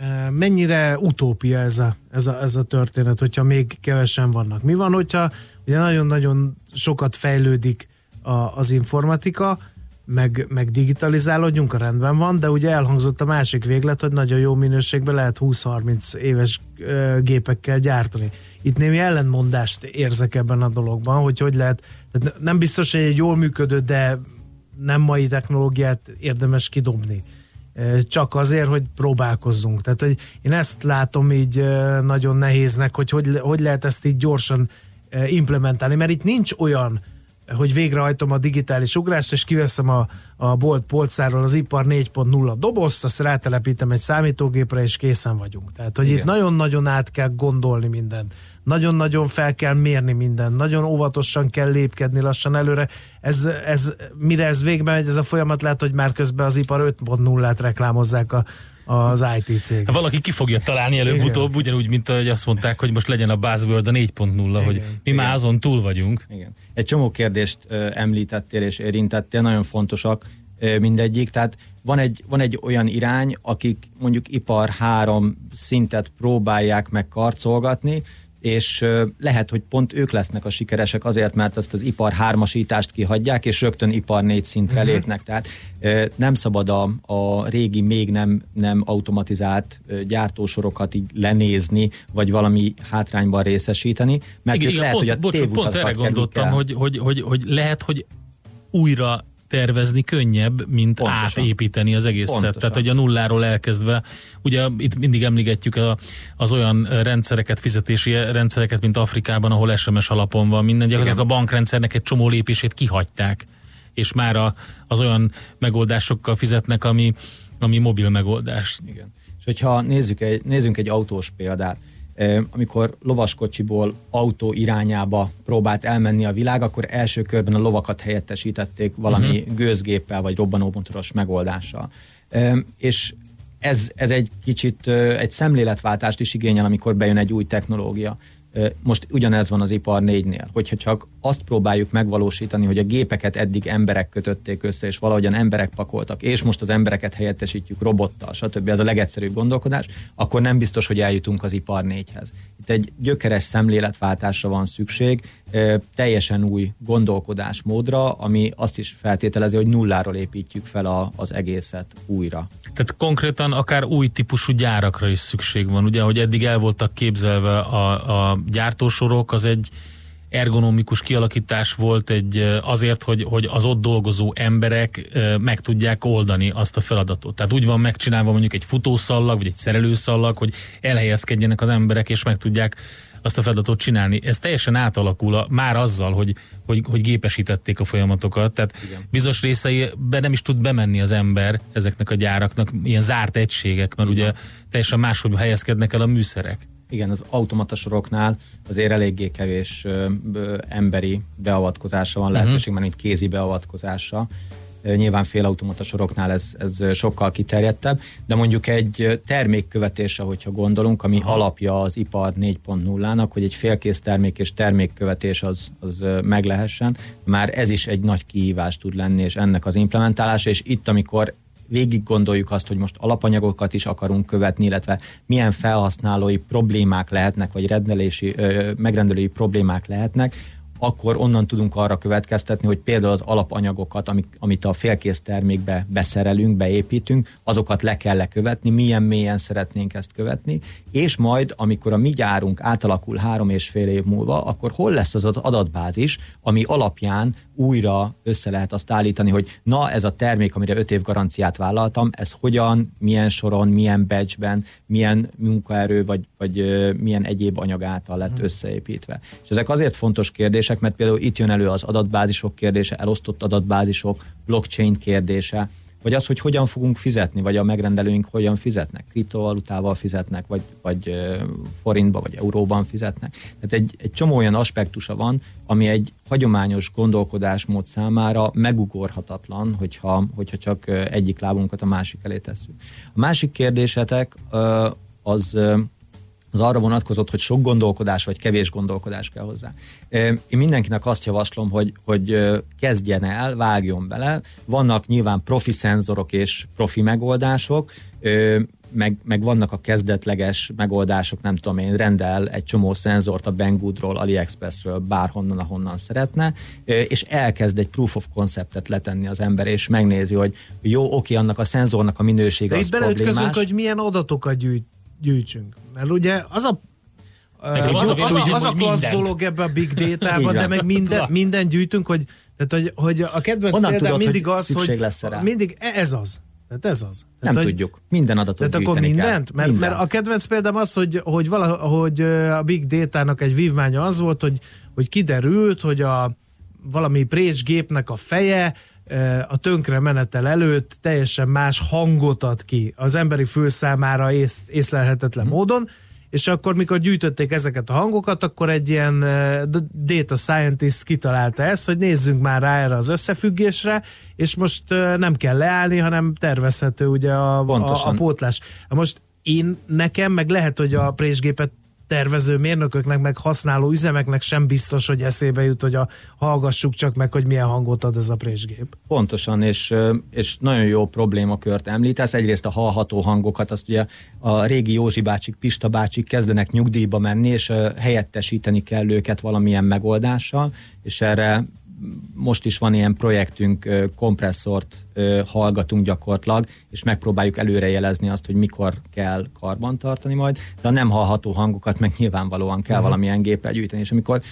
uh, mennyire utópia ez a, ez, a, ez a történet, hogyha még kevesen vannak? Mi van, hogyha ugye nagyon-nagyon sokat fejlődik a, az informatika, meg, meg digitalizálódjunk, a rendben van, de ugye elhangzott a másik véglet, hogy nagyon jó minőségben lehet 20-30 éves ö, gépekkel gyártani. Itt némi ellentmondást érzek ebben a dologban, hogy hogy lehet, tehát nem biztos, hogy egy jól működő, de nem mai technológiát érdemes kidobni. Csak azért, hogy próbálkozzunk. Tehát, hogy én ezt látom így nagyon nehéznek, hogy hogy, hogy lehet ezt így gyorsan implementálni, mert itt nincs olyan hogy végrehajtom a digitális ugrást, és kiveszem a, a bolt polcáról az ipar 4.0 dobozt, azt rátelepítem egy számítógépre, és készen vagyunk. Tehát, hogy Igen. itt nagyon-nagyon át kell gondolni mindent. Nagyon-nagyon fel kell mérni mindent. Nagyon óvatosan kell lépkedni lassan előre. Ez, ez, mire ez végbe megy, ez a folyamat lehet, hogy már közben az ipar 5.0-át reklámozzák a, az IT cég. Valaki ki fogja találni előbb-utóbb, ugyanúgy, mint ahogy azt mondták, hogy most legyen a buzzword a 4.0, hogy mi Igen. már azon túl vagyunk. Igen. Egy csomó kérdést említettél és érintettél, nagyon fontosak mindegyik, tehát van egy, van egy olyan irány, akik mondjuk ipar három szintet próbálják meg karcolgatni, és lehet, hogy pont ők lesznek a sikeresek azért, mert ezt az ipar hármasítást kihagyják, és rögtön ipar négy szintre uh-huh. lépnek. Tehát nem szabad a, a régi, még nem, nem automatizált gyártósorokat így lenézni, vagy valami hátrányban részesíteni, mert igen, igen, lehet, pont, hogy a bocs, pont erre gondoltam, hogy, hogy, hogy, hogy lehet, hogy újra tervezni könnyebb, mint Pontosan. átépíteni az egészet. Pontosan. Tehát, hogy a nulláról elkezdve, ugye itt mindig emlegetjük a, az olyan rendszereket, fizetési rendszereket, mint Afrikában, ahol SMS alapon van minden, gyakorlatilag a bankrendszernek egy csomó lépését kihagyták, és már a, az olyan megoldásokkal fizetnek, ami, ami mobil megoldás. Igen. És hogyha nézzük egy, nézzünk egy autós példát, amikor lovaskocsiból autó irányába próbált elmenni a világ, akkor első körben a lovakat helyettesítették valami uh-huh. gőzgéppel vagy robbanómotoros megoldással. És ez, ez egy kicsit egy szemléletváltást is igényel, amikor bejön egy új technológia. Most ugyanez van az ipar négynél, hogyha csak azt próbáljuk megvalósítani, hogy a gépeket eddig emberek kötötték össze, és valahogyan emberek pakoltak, és most az embereket helyettesítjük robottal, stb. Ez a legegyszerűbb gondolkodás, akkor nem biztos, hogy eljutunk az ipar négyhez. Itt egy gyökeres szemléletváltásra van szükség, teljesen új gondolkodásmódra, ami azt is feltételezi, hogy nulláról építjük fel a, az egészet újra. Tehát konkrétan akár új típusú gyárakra is szükség van, ugye, hogy eddig el voltak képzelve a, a gyártósorok, az egy ergonomikus kialakítás volt egy azért, hogy, hogy az ott dolgozó emberek meg tudják oldani azt a feladatot. Tehát úgy van megcsinálva mondjuk egy futószallag, vagy egy szerelőszallag, hogy elhelyezkedjenek az emberek, és meg tudják azt a feladatot csinálni. Ez teljesen átalakul a, már azzal, hogy, hogy, hogy gépesítették a folyamatokat, tehát Igen. bizonyos részeibe nem is tud bemenni az ember ezeknek a gyáraknak, ilyen zárt egységek, mert Igen. ugye teljesen máshogy helyezkednek el a műszerek. Igen, az automatasoroknál azért eléggé kevés ö, ö, emberi beavatkozása van lehetőség, uh-huh. mert itt kézi beavatkozása. Nyilván félautomata soroknál ez, ez sokkal kiterjedtebb, de mondjuk egy termékkövetése, hogyha gondolunk, ami Aha. alapja az ipar 4.0-nak, hogy egy félkész termék és termékkövetés az, az meg lehessen, már ez is egy nagy kihívás tud lenni, és ennek az implementálása, és itt, amikor végig gondoljuk azt, hogy most alapanyagokat is akarunk követni, illetve milyen felhasználói problémák lehetnek, vagy rendelési, megrendelői problémák lehetnek, akkor onnan tudunk arra következtetni, hogy például az alapanyagokat, amik, amit a félkész termékbe beszerelünk, beépítünk, azokat le kell lekövetni, milyen mélyen szeretnénk ezt követni, és majd, amikor a mi gyárunk átalakul három és fél év múlva, akkor hol lesz az az adatbázis, ami alapján újra össze lehet azt állítani, hogy na, ez a termék, amire öt év garanciát vállaltam, ez hogyan, milyen soron, milyen batchben, milyen munkaerő, vagy, vagy milyen egyéb anyag által lett hmm. összeépítve. És ezek azért fontos kérdések, mert például itt jön elő az adatbázisok kérdése, elosztott adatbázisok, blockchain kérdése, vagy az, hogy hogyan fogunk fizetni, vagy a megrendelőink hogyan fizetnek, kriptovalutával fizetnek, vagy, vagy forintba, vagy euróban fizetnek. Tehát egy, egy csomó olyan aspektusa van, ami egy hagyományos gondolkodásmód számára megugorhatatlan, hogyha, hogyha csak egyik lábunkat a másik elé tesszük. A másik kérdésetek az az arra vonatkozott, hogy sok gondolkodás vagy kevés gondolkodás kell hozzá. Én mindenkinek azt javaslom, hogy, hogy kezdjen el, vágjon bele. Vannak nyilván profi szenzorok és profi megoldások, meg, meg vannak a kezdetleges megoldások, nem tudom én, rendel egy csomó szenzort a Banggoodról, AliExpressről, bárhonnan, ahonnan szeretne, és elkezd egy proof of conceptet letenni az ember, és megnézi, hogy jó, oké, annak a szenzornak a minősége De az itt problémás. hogy milyen adatokat gyűjt, gyűjtsünk. Mert ugye az a az, az, a, az, a, az a klassz dolog ebbe a big data-ban, de meg minden, minden gyűjtünk, hogy, tehát, hogy, hogy a kedvenc Honnan tudod, mindig hogy az, hogy lesz rá? mindig e- ez az. Tehát ez az. Tehát, Nem hogy, tudjuk. Minden adatot Tehát akkor mindent? Kell. Mert, mindent? mert a kedvenc példám az, hogy, hogy, valahogy a big data-nak egy vívmánya az volt, hogy, hogy kiderült, hogy a valami gépnek a feje a tönkre menetel előtt teljesen más hangot ad ki az emberi fül számára ész, észlelhetetlen hmm. módon, és akkor mikor gyűjtötték ezeket a hangokat, akkor egy ilyen data scientist kitalálta ezt, hogy nézzünk már rá erre az összefüggésre, és most nem kell leállni, hanem tervezhető ugye a, a, a pótlás. Most én nekem, meg lehet, hogy a présgépet tervező mérnököknek, meg használó üzemeknek sem biztos, hogy eszébe jut, hogy a, hallgassuk csak meg, hogy milyen hangot ad ez a présgép. Pontosan, és, és nagyon jó problémakört említesz. Egyrészt a hallható hangokat, azt ugye a régi Józsi bácsik, Pista bácsik kezdenek nyugdíjba menni, és helyettesíteni kell őket valamilyen megoldással, és erre most is van ilyen projektünk, kompresszort hallgatunk gyakorlag, és megpróbáljuk előrejelezni azt, hogy mikor kell karban tartani majd, de a nem hallható hangokat meg nyilvánvalóan kell uh-huh. valamilyen géppel gyűjteni, és amikor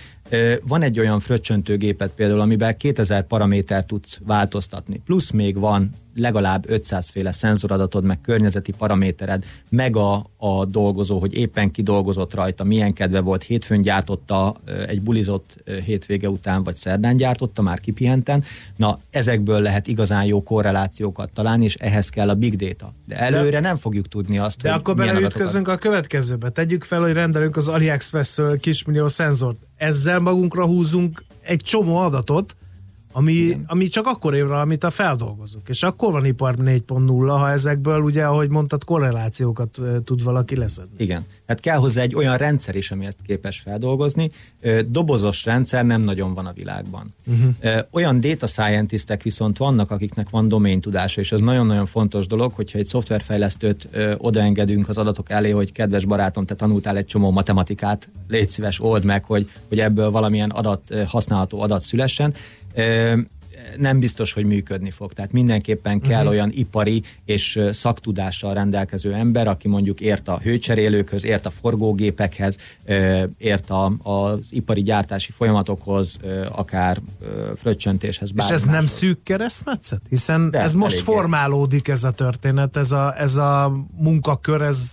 van egy olyan fröccsöntőgépet például, amiben 2000 paramétert tudsz változtatni, plusz még van legalább 500 féle szenzoradatod, meg környezeti paramétered, meg a, a dolgozó, hogy éppen kidolgozott rajta, milyen kedve volt, hétfőn gyártotta, egy bulizott hétvége után, vagy szerdán gyártotta, már kipihenten. Na, ezekből lehet igazán jó korrelációkat találni, és ehhez kell a big data. De előre nem fogjuk tudni azt, De hogy akkor beleütközünk a következőbe. Tegyük fel, hogy rendelünk az AliExpress-ről kismillió szenzort. Ezzel magunkra húzunk egy csomó adatot, ami, ami csak akkor ér amit a feldolgozunk. És akkor van ipar 4.0, ha ezekből ugye, ahogy mondtad, korrelációkat tud valaki leszedni. Igen. Tehát kell hozzá egy olyan rendszer is, ami ezt képes feldolgozni. Dobozos rendszer nem nagyon van a világban. Uh-huh. Olyan data scientistek viszont vannak, akiknek van domain tudása, és ez nagyon-nagyon fontos dolog, hogyha egy szoftverfejlesztőt odaengedünk az adatok elé, hogy kedves barátom, te tanultál egy csomó matematikát, légy szíves, old meg, hogy, hogy ebből valamilyen adat, használható adat szülessen nem biztos, hogy működni fog. Tehát mindenképpen kell uh-huh. olyan ipari és szaktudással rendelkező ember, aki mondjuk ért a hőcserélőkhöz, ért a forgógépekhez, ért a, az ipari gyártási folyamatokhoz, akár fröccsöntéshez. És ez nem szűk keresztmetszet? Hiszen De, ez most formálódik ez a történet, ez a, ez a munkakör, ez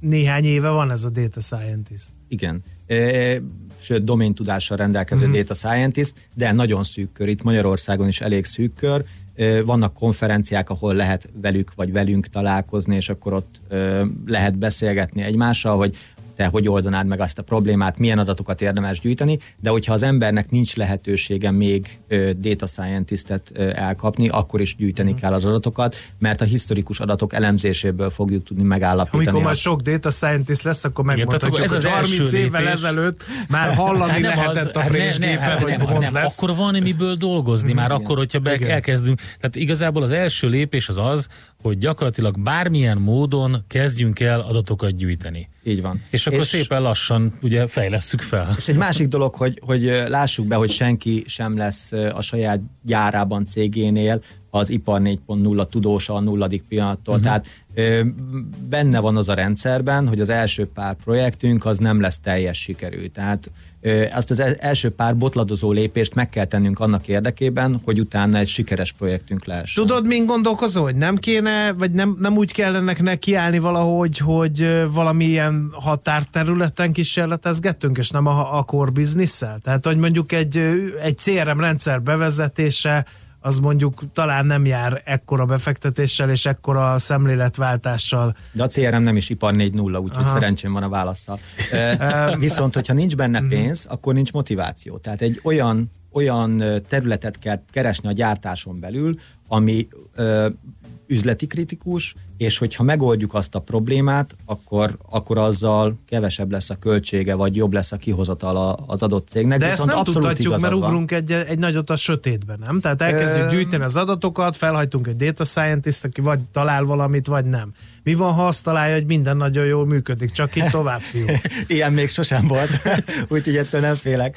néhány éve van ez a data scientist. Igen sőt domain tudással rendelkező mm-hmm. data scientist, de nagyon szűk kör, itt Magyarországon is elég szűk kör, vannak konferenciák, ahol lehet velük vagy velünk találkozni, és akkor ott lehet beszélgetni egymással, hogy te hogy oldanád meg azt a problémát, milyen adatokat érdemes gyűjteni, de hogyha az embernek nincs lehetősége még data scientistet elkapni, akkor is gyűjteni hmm. kell az adatokat, mert a historikus adatok elemzéséből fogjuk tudni megállapítani. Amikor már sok data scientist lesz, akkor megmondhatjuk, ez az 30 évvel lépés. ezelőtt már hallani hát lehetett az, a présgépen, hát hogy nem, nem, lesz. Akkor van miből dolgozni, már igen. akkor, hogyha be elkezdünk. Tehát igazából az első lépés az az, hogy gyakorlatilag bármilyen módon kezdjünk el adatokat gyűjteni. Így van. És akkor és, szépen lassan ugye fejlesszük fel. És egy másik dolog, hogy, hogy lássuk be, hogy senki sem lesz a saját gyárában, cégénél az ipar 4.0 tudósa a nulladik pillanattól. Uh-huh. Tehát ö, benne van az a rendszerben, hogy az első pár projektünk az nem lesz teljes sikerű. Tehát azt az első pár botladozó lépést meg kell tennünk annak érdekében, hogy utána egy sikeres projektünk lehessen. Tudod, mint gondolkozó, hogy nem kéne, vagy nem, nem úgy kellene nekiállni valahogy, hogy valamilyen határterületen kísérletezgettünk, és nem a, a core business-szel? Tehát, hogy mondjuk egy, egy CRM rendszer bevezetése, az mondjuk talán nem jár ekkora befektetéssel és ekkora szemléletváltással. De a CRM nem is ipar 4.0, úgyhogy szerencsém van a válaszsal. Viszont, hogyha nincs benne mhm. pénz, akkor nincs motiváció. Tehát egy olyan olyan területet kell keresni a gyártáson belül, ami üzleti kritikus, és hogyha megoldjuk azt a problémát, akkor, akkor azzal kevesebb lesz a költsége, vagy jobb lesz a kihozatal az adott cégnek. De ezt nem tudhatjuk, mert ugrunk egy, egy nagyot a sötétbe, nem? Tehát elkezdjük gyűjteni az adatokat, felhajtunk egy data scientist, aki vagy talál valamit, vagy nem. Mi van, ha azt találja, hogy minden nagyon jól működik, csak itt tovább, fiú? Ilyen még sosem volt, úgyhogy ettől nem félek.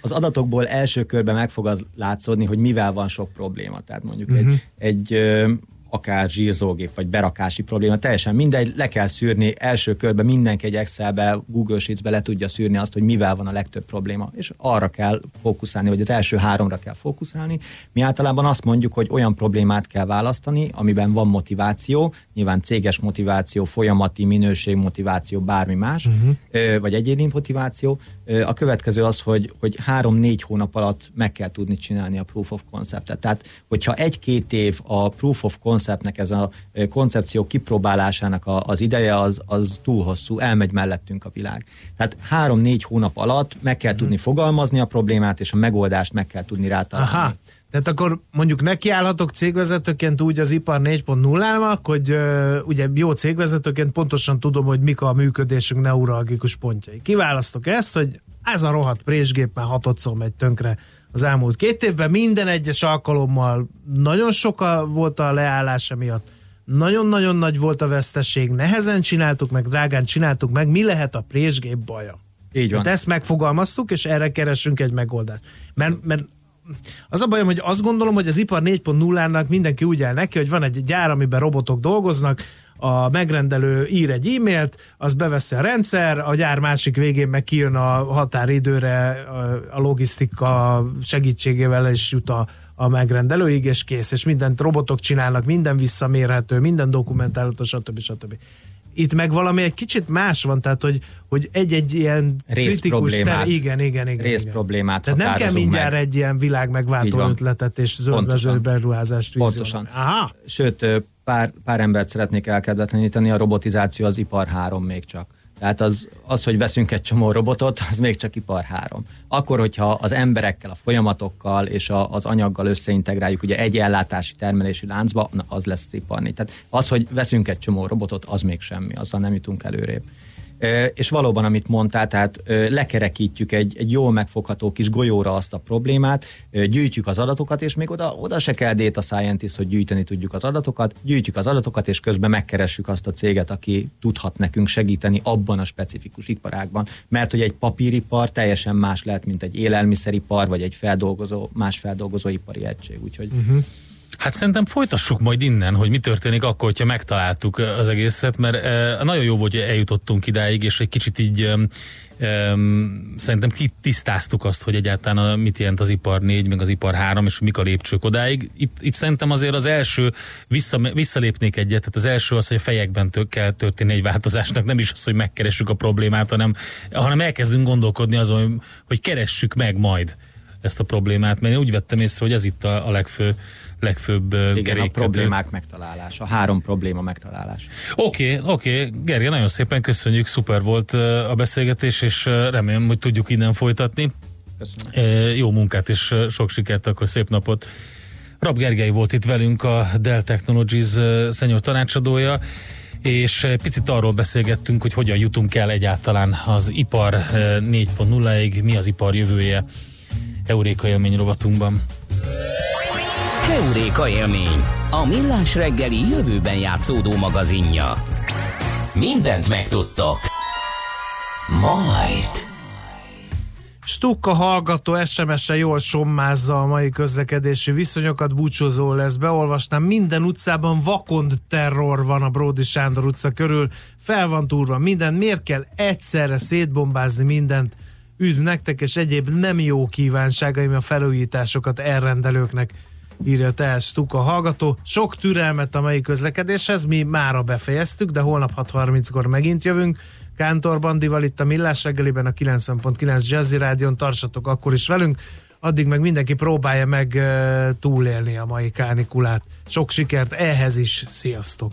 Az adatokból első körben meg fog az látszódni, hogy mivel van sok probléma. Tehát mondjuk uh-huh. egy, egy akár zsírzógép, vagy berakási probléma, teljesen mindegy, le kell szűrni első körben mindenki egy Excelbe, Google Sheets-be le tudja szűrni azt, hogy mivel van a legtöbb probléma, és arra kell fókuszálni, hogy az első háromra kell fókuszálni. Mi általában azt mondjuk, hogy olyan problémát kell választani, amiben van motiváció, nyilván céges motiváció, folyamati minőség motiváció, bármi más, uh-huh. vagy egyéni motiváció. A következő az, hogy, hogy három-négy hónap alatt meg kell tudni csinálni a proof of concept-et. Tehát, hogyha egy-két év a proof of concept konceptnek, ez a koncepció kipróbálásának a, az ideje, az, az túl hosszú, elmegy mellettünk a világ. Tehát három-négy hónap alatt meg kell tudni fogalmazni a problémát, és a megoldást meg kell tudni rátalálni. Aha. Tehát akkor mondjuk nekiállhatok cégvezetőként úgy az ipar 4.0-nak, hogy uh, ugye jó cégvezetőként pontosan tudom, hogy mik a működésünk neuralgikus pontjai. Kiválasztok ezt, hogy ez a rohadt présgép már hatodszor megy tönkre az elmúlt két évben, minden egyes alkalommal nagyon sok volt a leállása miatt, nagyon-nagyon nagy volt a veszteség, nehezen csináltuk meg, drágán csináltuk meg, mi lehet a présgép baja? Így van. Hát ezt megfogalmaztuk, és erre keresünk egy megoldást. Mert, mert az a bajom, hogy azt gondolom, hogy az ipar 4.0-nak mindenki úgy áll neki, hogy van egy gyár, amiben robotok dolgoznak, a megrendelő ír egy e-mailt, az beveszi a rendszer, a gyár másik végén meg kijön a határidőre a logisztika segítségével és jut a, a megrendelőig, és kész, és mindent robotok csinálnak, minden visszamérhető, minden dokumentálható, stb. stb. Itt meg valami egy kicsit más van, tehát hogy, hogy egy-egy ilyen Rész kritikus ter, igen, igen, igen. rész igen. problémát Tehát nem kell mindjárt meg. egy ilyen világ megváltó ötletet és zöldvező beruházást Pontosan. Aha. Sőt, pár, pár embert szeretnék elkedvetleníteni, a robotizáció az ipar három még csak. Tehát az, az, hogy veszünk egy csomó robotot, az még csak ipar három. Akkor, hogyha az emberekkel, a folyamatokkal és a, az anyaggal összeintegráljuk ugye egy ellátási termelési láncba, na, az lesz az ipar négy. Tehát az, hogy veszünk egy csomó robotot, az még semmi, azzal nem jutunk előrébb. És valóban, amit mondtál, tehát lekerekítjük egy, egy jól megfogható kis golyóra azt a problémát, gyűjtjük az adatokat, és még oda, oda se kell data scientist, hogy gyűjteni tudjuk az adatokat, gyűjtjük az adatokat, és közben megkeressük azt a céget, aki tudhat nekünk segíteni abban a specifikus iparágban. Mert hogy egy papíripar teljesen más lehet, mint egy élelmiszeripar, vagy egy feldolgozó, más feldolgozóipari egység. Úgyhogy uh-huh. Hát szerintem folytassuk majd innen, hogy mi történik akkor, hogyha megtaláltuk az egészet, mert nagyon jó volt, hogy eljutottunk idáig, és egy kicsit így e, szerintem tisztáztuk azt, hogy egyáltalán a, mit jelent az ipar 4, meg az ipar 3, és mik a lépcsők odáig. Itt, itt szerintem azért az első, vissza, visszalépnék egyet, tehát az első az, hogy a fejekben tő, kell történni egy változásnak, nem is az, hogy megkeressük a problémát, hanem, hanem elkezdünk gondolkodni azon, hogy keressük meg majd ezt a problémát, mert én úgy vettem észre, hogy ez itt a, a legfő legfőbb Igen, gerékkötő. a problémák megtalálása, a három probléma megtalálása. Oké, okay, oké, okay. Gergely, nagyon szépen köszönjük, szuper volt a beszélgetés, és remélem, hogy tudjuk innen folytatni. Köszönöm. Jó munkát és sok sikert, akkor szép napot. Rab Gergely volt itt velünk, a Dell Technologies szenyor tanácsadója, és picit arról beszélgettünk, hogy hogyan jutunk el egyáltalán az ipar 4.0-ig, mi az ipar jövője Euréka élmény rovatunkban. Euréka élmény, a millás reggeli jövőben játszódó magazinja. Mindent megtudtok. Majd. Stukka hallgató SMS-e jól sommázza a mai közlekedési viszonyokat, búcsúzó lesz, beolvasnám, minden utcában vakond terror van a Bródi Sándor utca körül, fel van túrva minden, miért kell egyszerre szétbombázni mindent, üdv nektek, és egyéb nem jó kívánságaim a felújításokat elrendelőknek írja Tehes Stuka hallgató. Sok türelmet a mai közlekedéshez, mi mára befejeztük, de holnap 6.30-kor megint jövünk. Kántor Bandival itt a Millás reggeliben a 90.9 Jazzy Rádion, tartsatok akkor is velünk, addig meg mindenki próbálja meg túlélni a mai kánikulát. Sok sikert ehhez is, sziasztok!